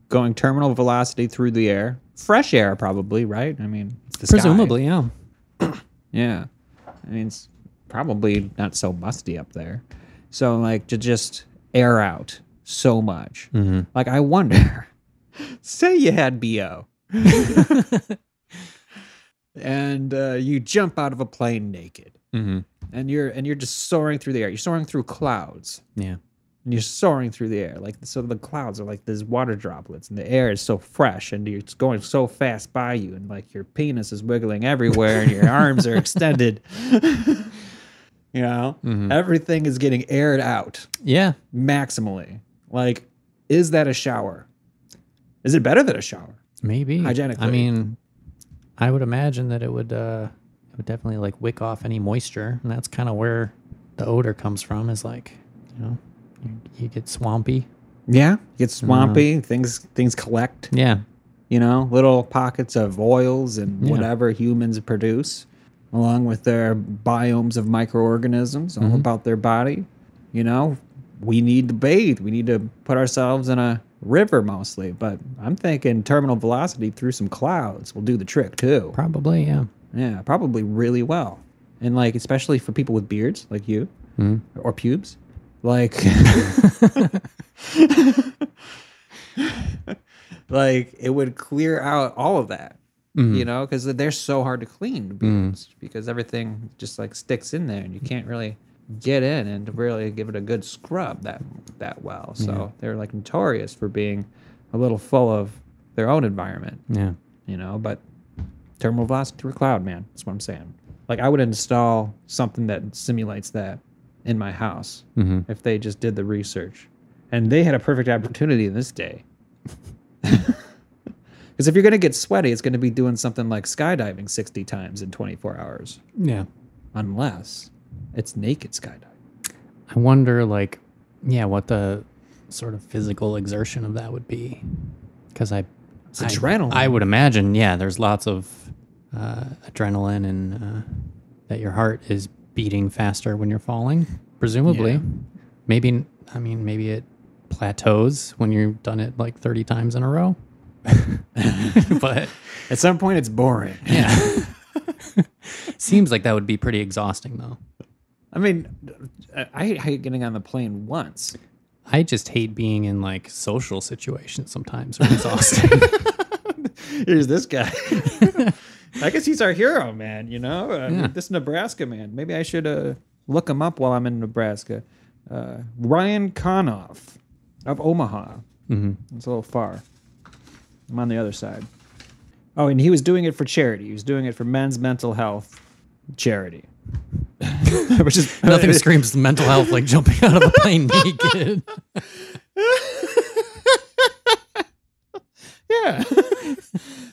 Going terminal velocity through the air. Fresh air, probably, right? I mean, the sky. Presumably, yeah. Yeah. I mean, it's probably not so musty up there. So, like, to just air out so much. Mm-hmm. Like, I wonder, say you had BO and uh, you jump out of a plane naked Mm-hmm. and you're and you're just soaring through the air. You're soaring through clouds Yeah. And you're soaring through the air. Like so the clouds are like these water droplets and the air is so fresh and it's going so fast by you and like your penis is wiggling everywhere and your arms are extended. you know? Everything is getting aired out Yeah. maximally. Like, is that a shower? Is it better than a shower? Maybe. Hygienically. I mean, I would imagine that it would uh it would definitely like wick off any moisture, and that's kind of where the odor comes from. Is like, you know, you, get swampy. Yeah. Get swampy, things things collect. Yeah. you know, little pockets of oils and Yeah. whatever humans produce, along with their biomes of microorganisms, all mm-hmm. about their body. You know, we need to bathe. We need to put ourselves in a river mostly. But I'm thinking terminal velocity through some clouds will do the trick too. Probably, yeah. Yeah, probably really well. And like, especially for people with beards like you mm-hmm. or pubes, like, like it would clear out all of that, mm-hmm. you know, because they're so hard to clean beards mm-hmm. because everything just like sticks in there and you can't really get in and really give it a good scrub that that well. So they're like notorious for being a little full of their own environment Yeah. you know, but thermal velocity through cloud, man. That's what I'm saying. Like I would install something that simulates that in my house if they just did the research. And they had a perfect opportunity in this day. Because if you're going to get sweaty, it's going to be doing something like skydiving 60 times in 24 hours, Yeah. unless it's naked skydiving. I wonder, like, yeah, what the sort of physical exertion of that would be. Because I, It's I- adrenaline. I would imagine, yeah, there's lots of uh, adrenaline and uh, that your heart is beating faster when you're falling, presumably. Yeah. Maybe, I mean, maybe it plateaus when you've done it like 30 times in a row. but At some point, it's boring. yeah. Seems like that would be pretty exhausting, though. I mean, I I hate getting on the plane once. I just hate being in like social situations sometimes. Are exhausting. Here's this guy. I guess he's our hero, man. You know, uh, Yeah. this Nebraska man. Maybe I should uh, look him up while I'm in Nebraska. Uh, Ryan Konoff of Omaha. Mm-hmm. It's a little far. I'm on the other side. Oh, and he was doing it for charity. He was doing it for men's mental health charity, which is Nothing screams mental health like jumping out of a plane naked. Yeah.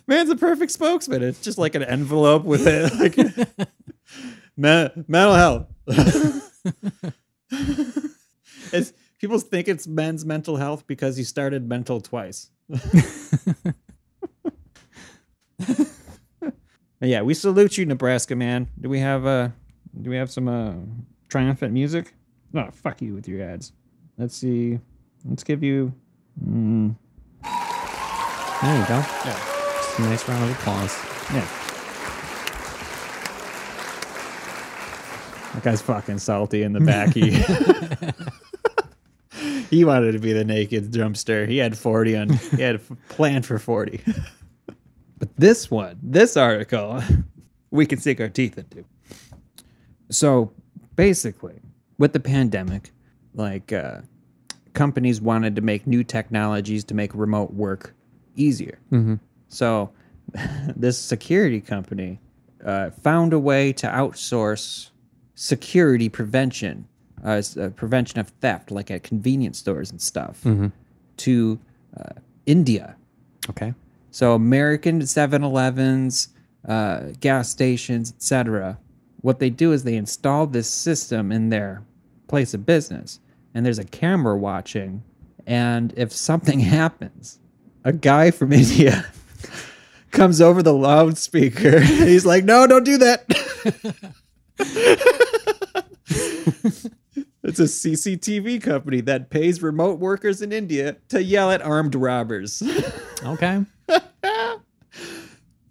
Man's a perfect spokesman. It's just like an envelope with it. Like Me- mental health. it's, people think it's men's mental health because he started mental twice. yeah, we salute you, Nebraska man. Do we have uh do we have some uh triumphant music? No, fuck you with your ads. Let's see. Let's give you mm, There you go. yeah. Nice round of applause. Yeah. That guy's fucking salty in the back. He, he wanted to be the naked drumster. He had 40 on, he had planned for 40. but this one, this article, we can sink our teeth into. So basically, with the pandemic, like uh, companies wanted to make new technologies to make remote work easier. So this security company uh, found a way to outsource security prevention, uh, uh, prevention of theft, like at convenience stores and stuff, to uh, India. Okay. So American 7-Elevens, uh, gas stations, etc. What they do is they install this system in their place of business, and there's a camera watching. And if something happens, a guy from India comes over the loudspeaker. He's like, "No, don't do that." it's a CCTV company that pays remote workers in India to yell at armed robbers. Okay.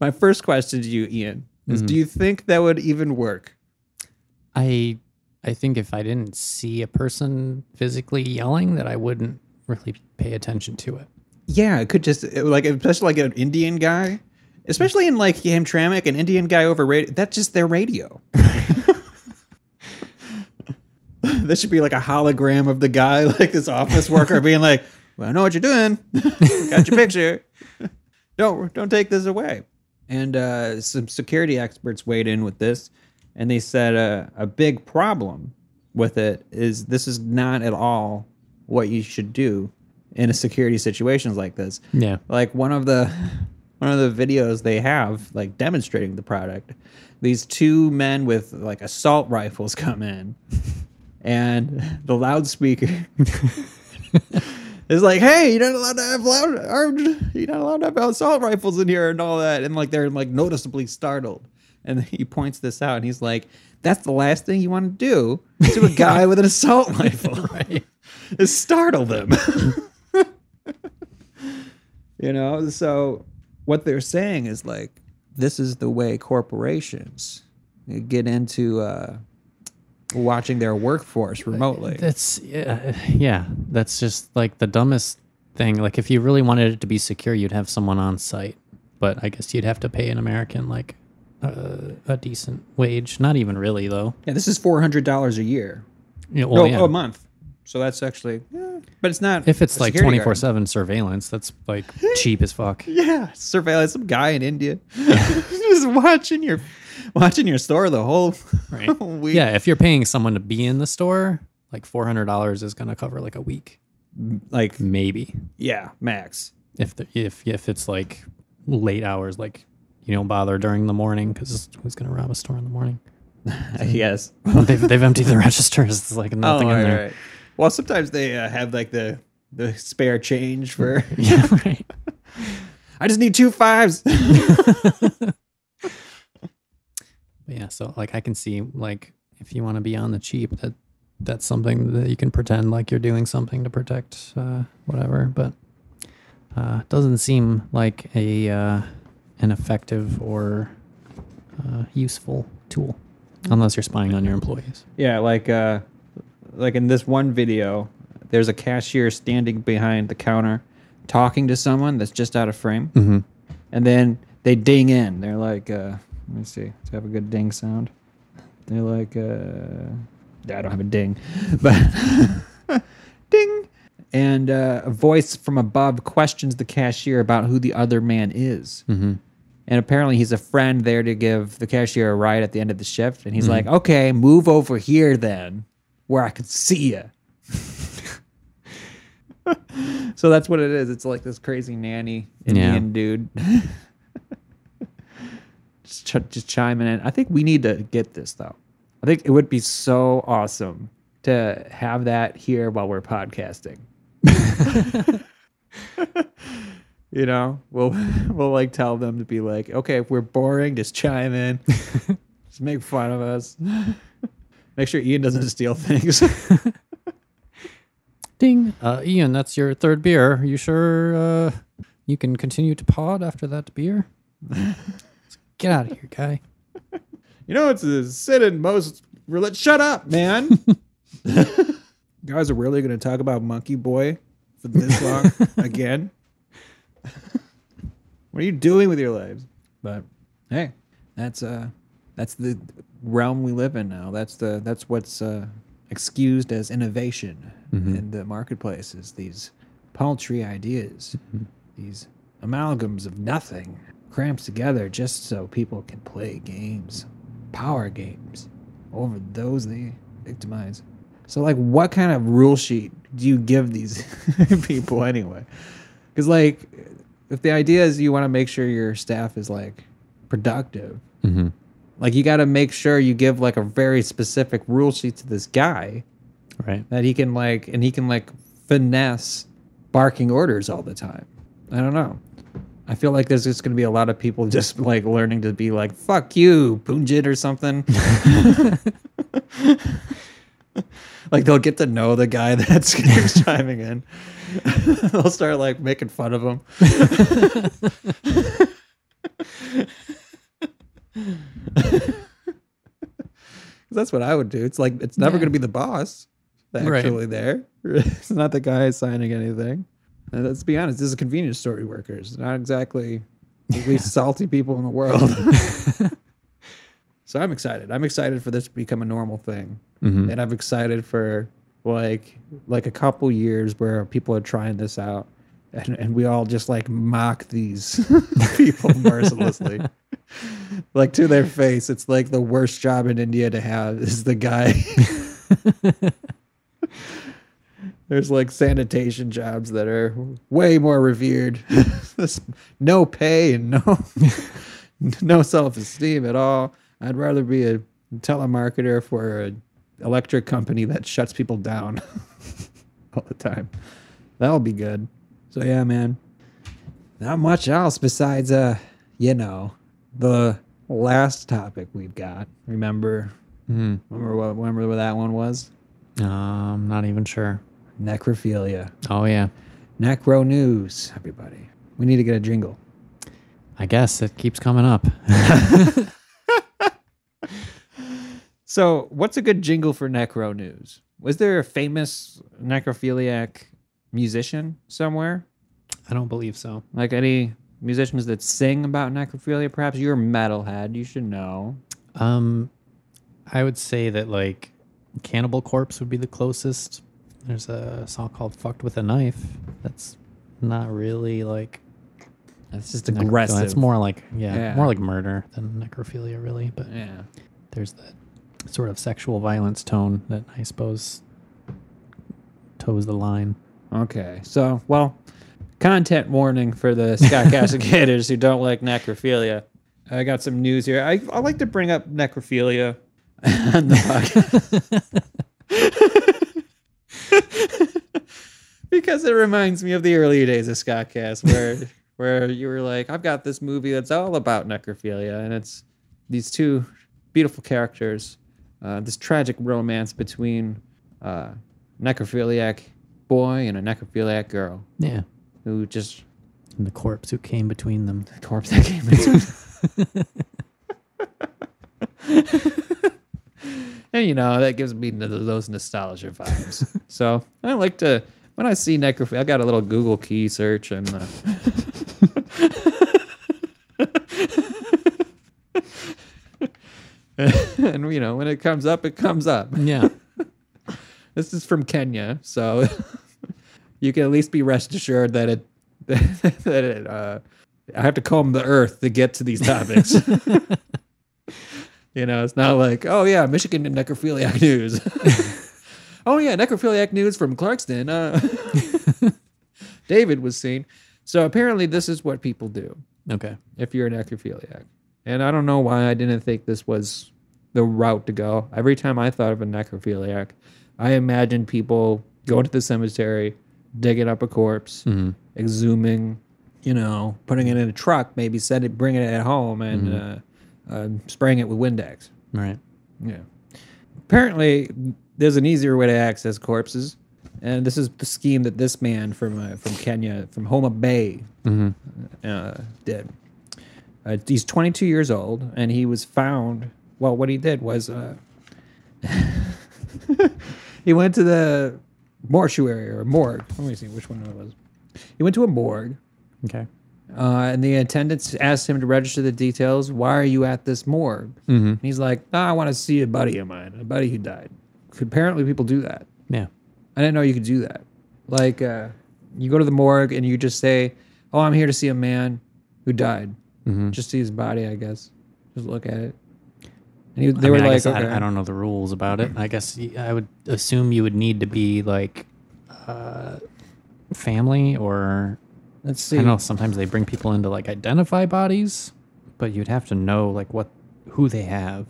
My first question to you, Ian, is mm-hmm. do you think that would even work? I I think if I didn't see a person physically yelling, that I wouldn't really pay attention to it. Yeah, it could just like especially like an Indian guy, especially in like Hamtramck, an Indian guy over radio. That's just their radio. this should be like a hologram of the guy, like this office worker, being like, "Well, I know what you're doing. Got your picture. don't don't take this away." And uh, some security experts weighed in with this, and they said uh, a big problem with it is this is not at all what you should do in a security situations like this. Yeah. Like one of the one of the videos they have like demonstrating the product. These two men with like assault rifles come in and the loudspeaker It's like, hey, you're not allowed to have loud armed, you're not allowed to have assault rifles in here and all that. And like they're like noticeably startled. And he points this out and he's like, that's the last thing you want to do to a guy with an assault rifle. Right. Is startle them. You know, so what they're saying is like, this is the way corporations get into uh, watching their workforce remotely. That's yeah, yeah. That's just like the dumbest thing. Like if you really wanted it to be secure, you'd have someone on site. But I guess you'd have to pay an American like uh, a decent wage. Not even really though. Yeah, this is four hundred dollars a year. Yeah, No, well, yeah. a month. So that's actually, yeah, but it's not. if it's like twenty four seven surveillance, that's like cheap as fuck. Yeah, surveillance. Some guy in India just watching your watching your store the whole Right. week. Yeah, if you're paying someone to be in the store, like four hundred dollars is gonna cover like a week, like maybe. yeah, max. If the, if if it's like late hours, like you don't bother during the morning because who's gonna rob a store in the morning? yes. they've they've emptied the registers. It's like oh, nothing oh, in right, there. right. Well, sometimes they uh, have like the the spare change for. Yeah, right. I just need two fives. Yeah, so like I can see like if you want to be on the cheap, that that's something that you can pretend like you're doing something to protect uh, whatever. But uh, doesn't seem like a uh, an effective or uh, useful tool unless you're spying on your employees. Yeah, like uh like in this one video, there's a cashier standing behind the counter talking to someone that's just out of frame. Mm-hmm. And then they ding in. They're like uh let me see. Let's have a good ding sound. They're like uh I don't have a ding. But ding and uh, a voice from above questions the cashier about who the other man is. Mm-hmm. And apparently, he's a friend there to give the cashier a ride at the end of the shift. And he's Mm-hmm. like, okay, move over here then, where I can see you. so that's what it is. It's like this crazy nanny Indian dude. just, ch- just chiming in. I think we need to get this, though. I think it would be so awesome to have that here while we're podcasting. you know, we'll we'll like tell them to be like, okay, if we're boring, just chime in, just make fun of us. Make sure Ian doesn't steal things. Ding. Uh, Ian, that's your third beer. Are you sure uh, you can continue to pod after that beer? Get out of here, guy. you know, it's a sin in most. reli- Shut up, man. Guys are really going to talk about Monkey Boy for this long again. what are you doing with your lives? But hey, that's uh, that's the realm we live in now. That's the that's what's uh, excused as innovation in the marketplace. Is these paltry ideas, these amalgams of nothing cramped together just so people can play games, power games, over those they victimize. So, like, what kind of rule sheet do you give these people anyway? Because, like, if the idea is you want to make sure your staff is like productive, Mm-hmm. Like you got to make sure you give like a very specific rule sheet to this guy Right. that he can like and he can like finesse barking orders all the time. I don't know. I feel like there's just going to be a lot of people just like learning to be like "fuck you, Punjit" or something. like they'll get to know the guy that's chiming in. they'll start like making fun of him. That's what I would do. It's like it's never Yeah. going to be the boss Right. actually there. It's not the guy signing anything. And let's be honest, this is a convenience store workers, not exactly the least salty people in the world. so I'm excited. I'm excited for this to become a normal thing, Mhm. and I'm excited for like like a couple years where people are trying this out, and and we all just like mock these people mercilessly. Like to their face, it's like the worst job in India to have is the guy There's like sanitation jobs that are way more revered. No pay and no no self esteem at all. I'd rather be a telemarketer for an electric company that shuts people down all the time. That'll be good. So yeah, man. Not much else besides uh, you know, the last topic we've got. Remember Hmm. remember what remember what that one was? Uh, I'm not even sure. Necrophilia. Oh yeah. Necro news, everybody. We need to get a jingle. I guess it keeps coming up. So, what's a good jingle for necro news? Was there a famous necrophiliac musician somewhere? I don't believe so. Like any musicians that sing about necrophilia? Perhaps you're a metalhead. You should know. Um, I would say that like Cannibal Corpse would be the closest. There's a song called "Fucked with a Knife." That's not really like It's just aggressive. It's more like yeah, Yeah. more like murder than necrophilia, really. But Yeah. there's that sort of sexual violence tone that I suppose toes the line. Okay. So, well, content warning for the Scott Castigators who don't like necrophilia. I got some news here. I, I like to bring up necrophilia on the podcast. because it reminds me of the early days of Scottcast where where you were like, I've got this movie that's all about necrophilia, and it's these two beautiful characters, uh, this tragic romance between uh, necrophiliac boy and a necrophiliac girl Yeah, who just and the corpse who came between them. the corpse that came into. and you know that gives me those nostalgia vibes. so I like to when I see necrophilia, I got a little Google key search and. Uh, and you know when it comes up, it comes up. Yeah, This is from Kenya, so you can at least be rest assured that it that it. Uh, I have to comb the earth to get to these topics. you know, it's not like, oh yeah, Michigan necrophiliac news. oh yeah, necrophiliac news from Clarkston. Uh, David was seen. So apparently, this is what people do okay. if you're a necrophiliac. And I don't know why I didn't think this was the route to go. Every time I thought of a necrophiliac, I imagined people going to the cemetery, digging up a corpse, hmm exhuming, you know, putting it in a truck, maybe set it, bringing it at home, and uh, uh, spraying it with Windex. Right. Yeah. Apparently, there's an easier way to access corpses, and this is the scheme that this man from uh, from Kenya, from Homa Bay, hmm uh, did. Uh, he's 22 years old, and he was found. Well, what he did was uh, he went to the mortuary or morgue. Let me see which one it was. He went to a morgue, Okay. uh, and the attendants asked him to register the details. Why are you at this morgue? hmm And he's like, "Ah, I want to see a buddy of mine, a buddy who died. Apparently, people do that. Yeah. I didn't know you could do that. Like, uh, you go to the morgue and you just say, "Oh, I'm here to see a man who died. hmm Just see his body, I guess. Just look at it." And he, I they were mean, like, I- okay. I, don't know the rules about it. I guess I would assume you would need to be like uh, family or Let's see. I know sometimes they bring people in to like identify bodies, but you'd have to know like what who they have.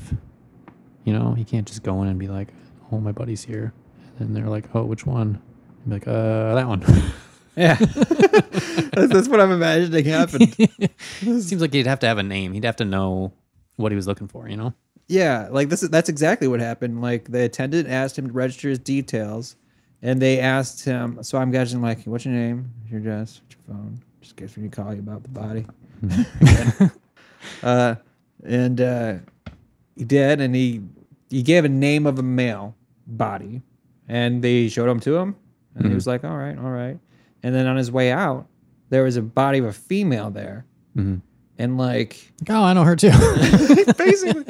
You know, you can't just go in and be like, "Oh, my buddy's here," and they're like, "Oh, which one?" Be like, "Uh, that one." Yeah, that's, that's what I'm imagining happened. Seems like he'd have to have a name. He'd have to know what he was looking for. You know? Yeah, like this is that's exactly what happened. Like the attendant asked him to register his details, and they asked him. So I'm guessing like, "What's your name? Your address? What's your phone?" Just in case we need to call you about the body. uh, and uh, he did, and he he gave a name of a male body, and they showed him to him, and he was like, "All right, all right." And then on his way out, there was a body of a female there, Mhm. And like oh, I know her too. basically.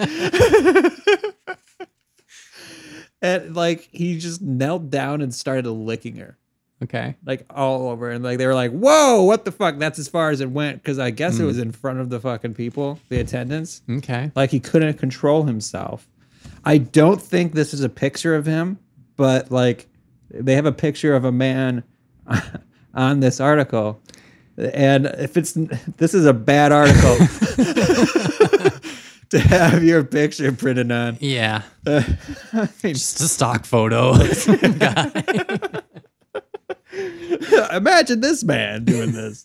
and like he just knelt down and started licking her. okay. Like all over. And like they were like, Whoa, what the fuck? That's as far as it went. Cause I guess it mm. was in front of the fucking people, the attendants. Okay. Like he couldn't control himself. I don't think this is a picture of him, but like they have a picture of a man on this article. And if it's this is a bad article to have your picture printed on. Yeah. I mean, Just a stock photo. Guy. Imagine this man doing this.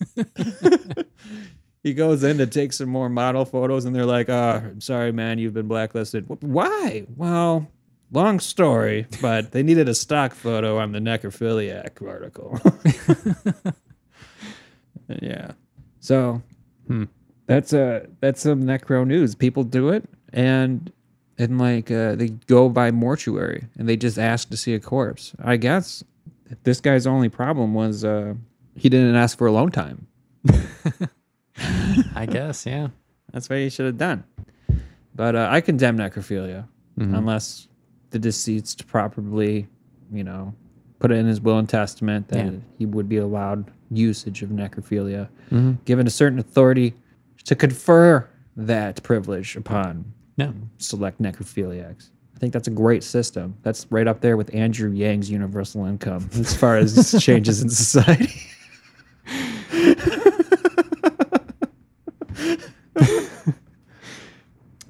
he goes in to take some more model photos, and they're like, "Uh, I'm sorry, man, you've been blacklisted." Why? Well, long story, but they needed a stock photo on the necrophiliac article. Yeah. So Hmm. that's a that's some necro news. People do it, and and like uh, they go by mortuary, and they just ask to see a corpse. I guess this guy's only problem was uh he didn't ask for alone time. I guess, yeah. That's what he should have done. But uh, I condemn necrophilia unless the deceased properly, you know, put it in his will and testament that Yeah. he would be allowed usage of necrophilia, Mhm. given a certain authority to confer that privilege upon No. select necrophiliacs. I think that's a great system. That's right up there with Andrew Yang's universal income as far as changes in society.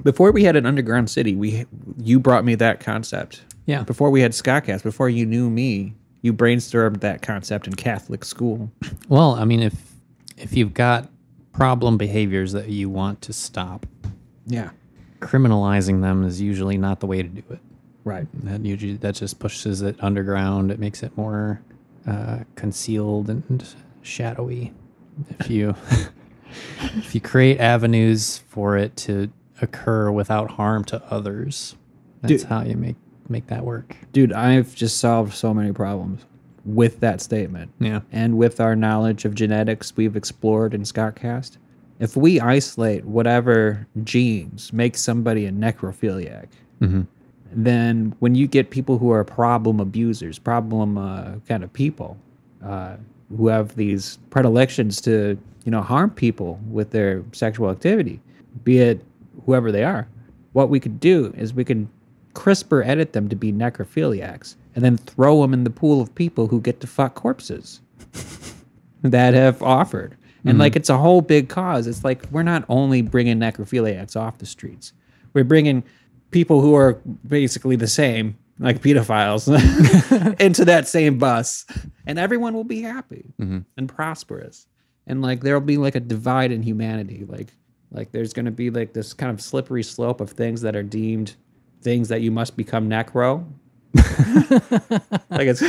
Before we had an underground city, we you brought me that concept. Yeah. Before we had Scottcast, before you knew me, you brainstormed that concept in Catholic school. Well, I mean, if if you've got problem behaviors that you want to stop, Yeah. criminalizing them is usually not the way to do it. Right. That usually that just pushes it underground. It makes it more uh, concealed and shadowy. If you if you create avenues for it to occur without harm to others, that's Dude. how you make make that work. Dude, I've just solved so many problems with that statement. Yeah. and with our knowledge of genetics we've explored in Scottcast, if we isolate whatever genes make somebody a necrophiliac, Mhm. then when you get people who are problem abusers, problem uh, kind of people, uh, who have these predilections to you know harm people with their sexual activity, be it whoever they are, what we could do is we can CRISPR edit them to be necrophiliacs and then throw them in the pool of people who get to fuck corpses that have offered. And mm-hmm. like it's a whole big cause. It's like we're not only bringing necrophiliacs off the streets, we're bringing people who are basically the same, like pedophiles, into that same bus, and everyone will be happy mm-hmm. and prosperous. And like there'll be like a divide in humanity. Like like there's going to be like this kind of slippery slope of things that are deemed things that you must become necro. like it's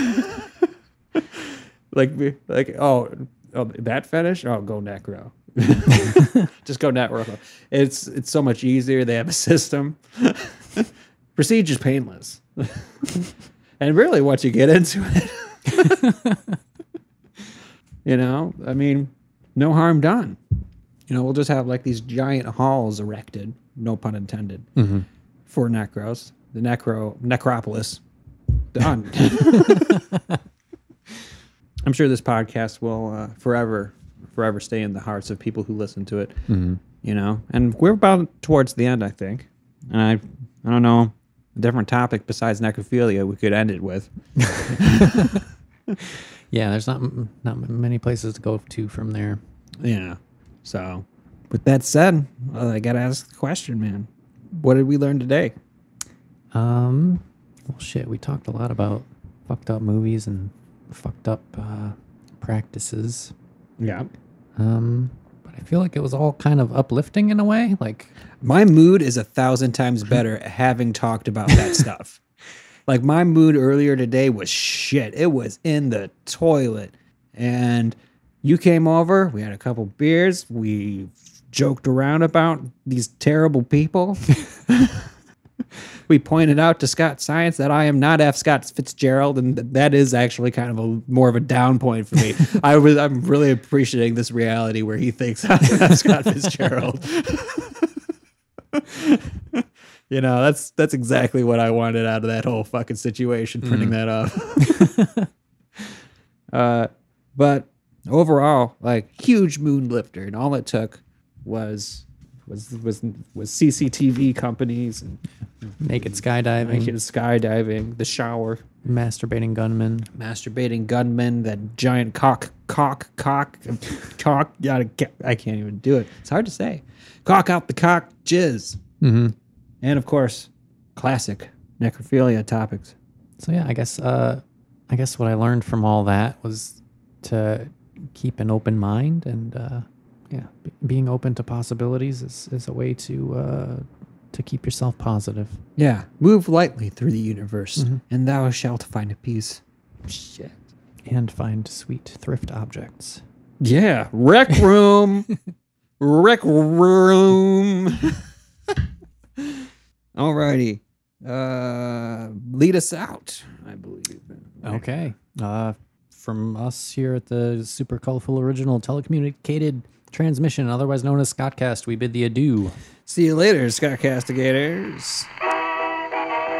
like like oh oh that fetish? Oh go necro. Just go necro it's it's so much easier. They have a system. Procedure's painless. And really once you get into it you know i mean no harm done. You know we'll just have like these giant halls erected no pun intended mm-hmm. For necros the necro necropolis done I'm sure this podcast will uh, forever, forever stay in the hearts of people who listen to it. Mm-hmm. You know, and we're about towards the end, I think. And I, I don't know, a different topic besides necrophilia we could end it with. Yeah, there's not not many places to go to from there. Yeah. So, with that said, I gotta ask the question, man. What did we learn today? Um, well, shit, we talked a lot about fucked up movies and fucked up uh, practices. Yeah. Um, but I feel like it was all kind of uplifting in a way. Like, My mood is a thousand times better having talked about that stuff. Like my mood earlier today was shit. It was in the toilet. And you came over, we had a couple beers, we joked around about these terrible people. we pointed out to Scott Science that I am not F. Scott Fitzgerald, and th- that is actually kind of a more of a down point for me. I was I'm really appreciating this reality where he thinks I'm F. Scott Fitzgerald. you know, that's that's exactly what I wanted out of that whole fucking situation, printing that off. uh, but overall, like huge moon lifter, and all it took was was was was CCTV companies and naked skydiving, making skydiving, the shower, masturbating gunmen. masturbating gunmen, that giant cock, cock, cock, cock. Yeah, I can't- I can't even do it. It's hard to say. Cock out the cock, jizz, Mm-hmm. and of course, classic necrophilia topics. So yeah, I guess uh, I guess what I learned from all that was to keep an open mind and uh, yeah, b- being open to possibilities is, is a way to uh, to keep yourself positive. Yeah. Move lightly through the universe, and thou shalt find peace. Shit. and find sweet thrift objects. Yeah. Rec room. Rec room. Alrighty. Uh, lead us out, I believe. Okay. Uh, from us here at the Super Colorful Original Telecommunicated Transmission, otherwise known as Scottcast, we bid thee adieu. See you later, Scottcastigators.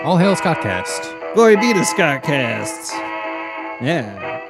All hail Scottcast. Glory be to Scott Casts. Yeah.